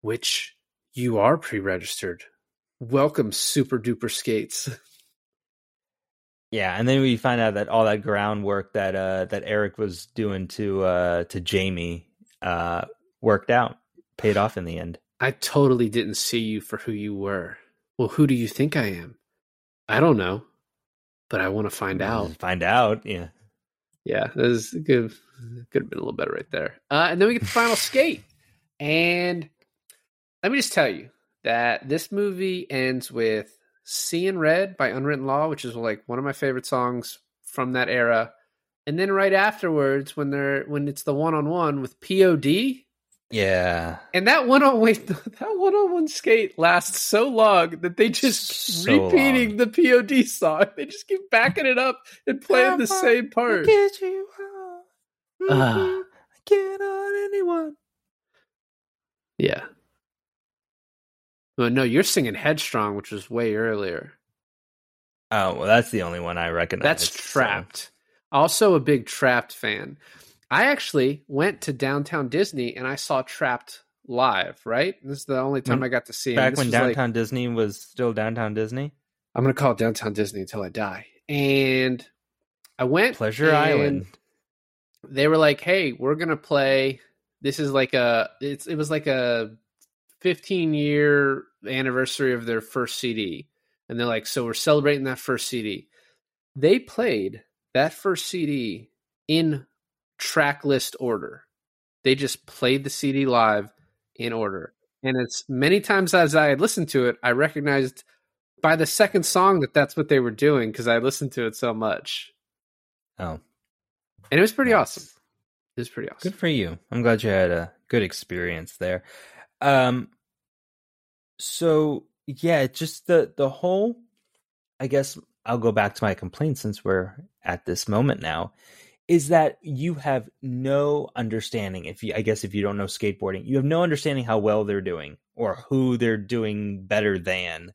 Which you are pre-registered. Welcome, super duper skates. [LAUGHS] Yeah, and then we find out that all that groundwork that uh that Eric was doing to uh to Jamie uh worked out, paid off in the end. I totally didn't see you for who you were. Well, who do you think I am? I don't know, but I want to find out. Find out, yeah. Yeah, that is good. Could have been a little better right there. Uh, and then we get the final [LAUGHS] skate. And let me just tell you that this movie ends with Seeing Red by Unwritten Law, which is like one of my favorite songs from that era. And then right afterwards, when they're when it's the one on one with POD, Yeah. and that one on wait, [LAUGHS] that one on one skate lasts so long that they just So repeating long. the POD song. They just keep backing it up and playing the same part. Get you home. Ah. Get on anyone. Yeah. Well, no, you're singing Headstrong, which was way earlier. Oh, well that's the only one I recognize. That's so- Trapt. Also a big Trapt fan. I actually went to downtown Disney and I saw Trapt live, right? This is the only time When- I got to see him. Back This when was like- downtown Disney was still downtown Disney? I'm going to call it downtown Disney until I die. And I went Pleasure and Island. They were like, "Hey, we're going to play this is like a it's it was like a 15 year anniversary of their first CD." And they're like, "So we're celebrating that first CD." They played that first CD in track list order. They just played the CD live in order. And as many times as I had listened to it, I recognized by the second song that that's what they were doing because I listened to it so much, Oh, and it was pretty nice. awesome. It was pretty awesome. Good for you. I'm glad you had a good experience there. Um so yeah, just the the whole I guess I'll go back to my complaint since we're at this moment now is that you have no understanding if you I guess if you don't know skateboarding, you have no understanding how well they're doing or who they're doing better than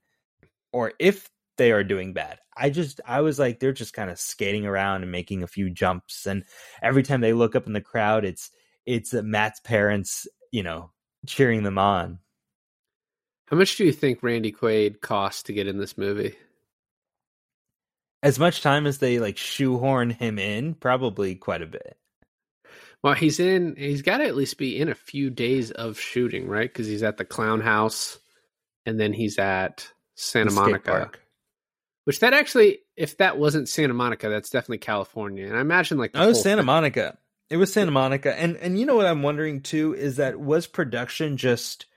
or if they are doing bad. I just I was like they're just kind of skating around and making a few jumps and every time they look up in the crowd it's it's Matt's parents, you know, cheering them on. How much do you think Randy Quaid cost to get in this movie? As much time as they like shoehorn him in, probably quite a bit. Well, he's in. He's got to at least be in a few days of shooting, right? Because he's at the Clown House, and then he's at Santa Monica. Which that actually, if that wasn't Santa Monica, that's definitely California. And I imagine like Oh, Santa thing- Monica. It was Santa Monica, and and you know what I'm wondering too is that was production just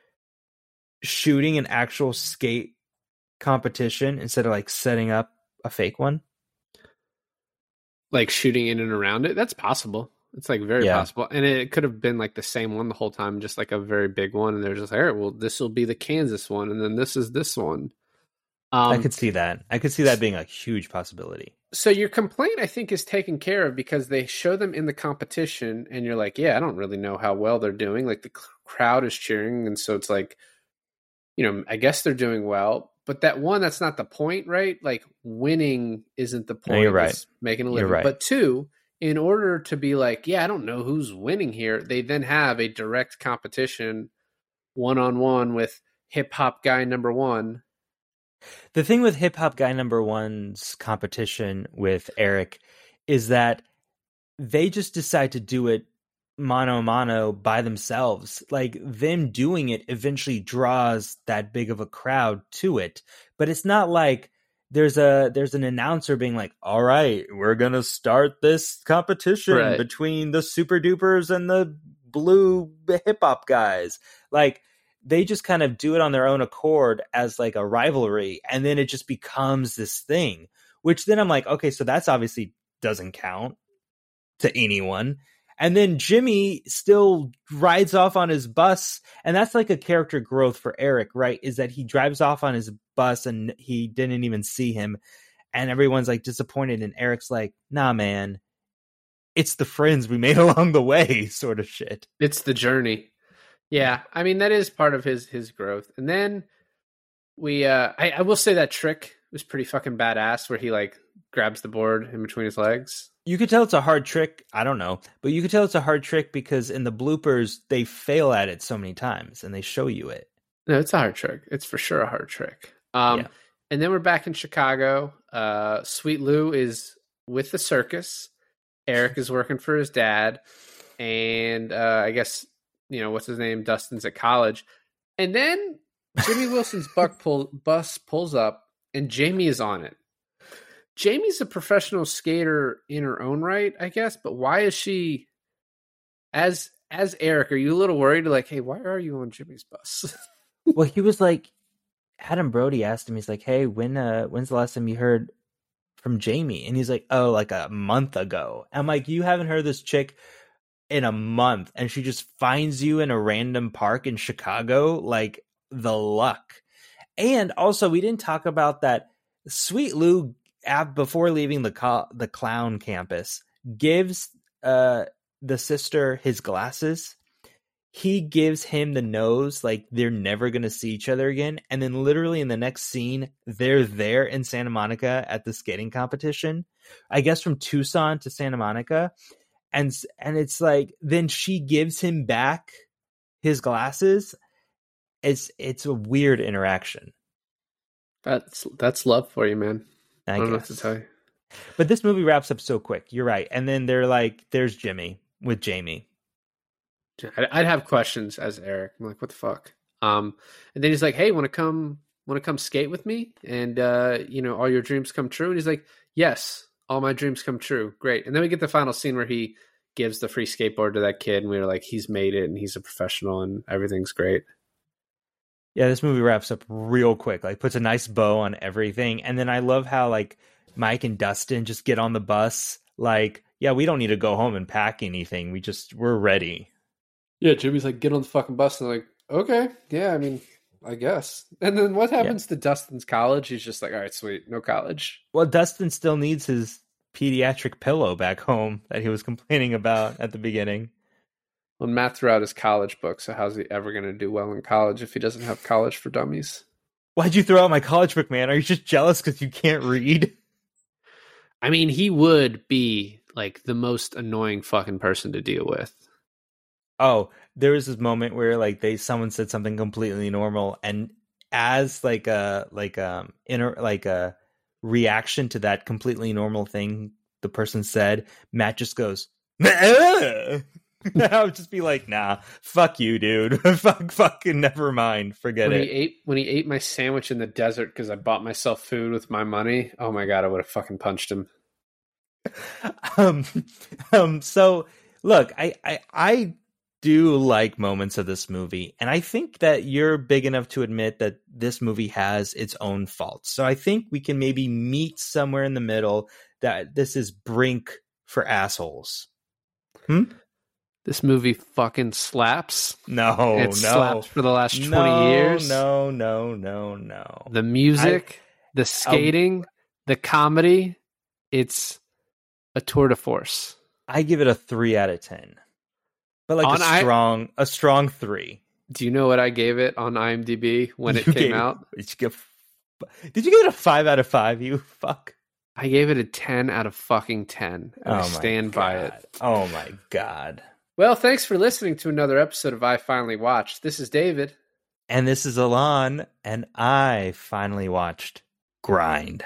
shooting an actual skate competition instead of like setting up a fake one? like shooting in and around it. That's possible. It's like very Yeah. possible, and it could have been like the same one the whole time, just like a very big one. And they're just like, all right, well, this will be the Kansas one, and then this is this one. Um, I could see that. I could see that being a huge possibility. So your complaint, I think, is taken care of because they show them in the competition, and you're like, yeah, I don't really know how well they're doing. Like the crowd is cheering, and so it's like, you know, I guess they're doing well. But that one, that's not the point, right? Like winning isn't the No, point. you're right. It's making a living. right. But two, in order to be like, yeah, I don't know who's winning here, they then have a direct competition, one on one with hip hop guy number one. The thing with Hip Hop Guy Number One's competition with Eric is that they just decide to do it mano mono by themselves. Like them doing it eventually draws that big of a crowd to it, but it's not like there's a there's an announcer being like, "All right, we're gonna start this competition Right. between the Super Dupers and the Blue Hip Hop guys." Like they just kind of do it on their own accord as like a rivalry and then it just becomes this thing which then i'm like okay so that's obviously doesn't count to anyone and then jimmy still rides off on his bus and that's like a character growth for eric right is that he drives off on his bus and he didn't even see him and everyone's like disappointed and eric's like nah man it's the friends we made [LAUGHS] along the way sort of shit It's the journey. Yeah, I mean that is part of his his growth. And then we uh I, I will say that trick was pretty fucking badass where he like grabs the board in between his legs. You could tell it's a hard trick. I don't know, but you could tell it's a hard trick because in the bloopers they fail at it so many times and they show you it. No, it's a hard trick. It's for sure a hard trick. Um Yeah. and then we're back in Chicago. Uh Sweet Lou is with the circus. Eric is working for his dad and uh I guess you know what's his name Dustin's at college. And then Jimmy [LAUGHS] Wilson's buck pull, bus pulls up, and Jamie is on it. Jamie's a professional skater in her own right, I guess, but why is she? As as Eric, are you a little worried? Like, hey, why are you on Jimmy's bus? [LAUGHS] well, he was like Adam Brody asked him, he's like, Hey, when uh when's the last time you heard from Jamie? And he's like, Oh, like a month ago. I'm like, You haven't heard this chick in a month and she just finds you in a random park in Chicago, like the luck. And also we didn't talk about that Sweet Lou before leaving the co- the clown campus gives uh the sister his glasses. He gives him the nose like they're never going to see each other again. And then literally in the next scene they're there in Santa Monica at the skating competition i guess from Tucson to Santa Monica. And and it's like then she gives him back his glasses. It's it's a weird interaction. That's that's love for you, man. I, i, don't know what to tell you. but this movie wraps up so quick you're right and then they're like there's Jimmy with Jamie I'd, I'd have questions as Eric. I'm like, what the fuck? Um, and then he's like, hey, want to come? Want to come skate with me? And uh, you know, all your dreams come true. And he's like, yes, all my dreams come true. Great. And then we get the final scene where he gives the free skateboard to that kid, and we are like, he's made it, and he's a professional, and everything's great. Yeah, this movie wraps up real quick. Like puts a nice bow on everything. And then I love how like Mike and Dustin just get on the bus like, yeah, we don't need to go home and pack anything. We just we're ready. Yeah, Jimmy's like, get on the fucking bus. And like, okay, yeah, I mean, I guess. And then what happens to Dustin's college? He's just like, all right, sweet, no college. Well, Dustin still needs his pediatric pillow back home that he was [LAUGHS] complaining about at the beginning. Well, Matt threw out his college book, so how's he ever going to do well in college if he doesn't have college for dummies? Why'd you throw out my college book, man? Are you just jealous because you can't read? I mean, he would be like the most annoying fucking person to deal with. Oh, there was this moment where like they someone said something completely normal, and as like a like um inner like a reaction to that completely normal thing the person said, Matt just goes. [LAUGHS] I would just be like, nah, fuck you, dude. [LAUGHS] fuck, fucking, never mind. Forget when it. he ate when he ate my sandwich in the desert because I bought myself food with my money. Oh my god, I would have fucking punched him. [LAUGHS] um, um, so look, I, I, I do like moments of this movie, and I think that you're big enough to admit that this movie has its own faults. So I think we can maybe meet somewhere in the middle. That this is brink for assholes. This movie fucking slaps. No, it no, slapped for the last twenty no, years. No, no, no, no. The music, the um, skating, the comedy. It's a tour de force. I give it a three out of ten, but like On a I- strong, a strong three. Do you know what I gave it on IMDb when [LAUGHS] it You came out? Did you give? Did you give it a five out of five? You fuck. I gave it a 10 out of fucking 10. And oh I my stand by it. Oh my god. Well, thanks for listening to another episode of I Finally Watched. This is David. And this is Alon, and I finally watched Grind.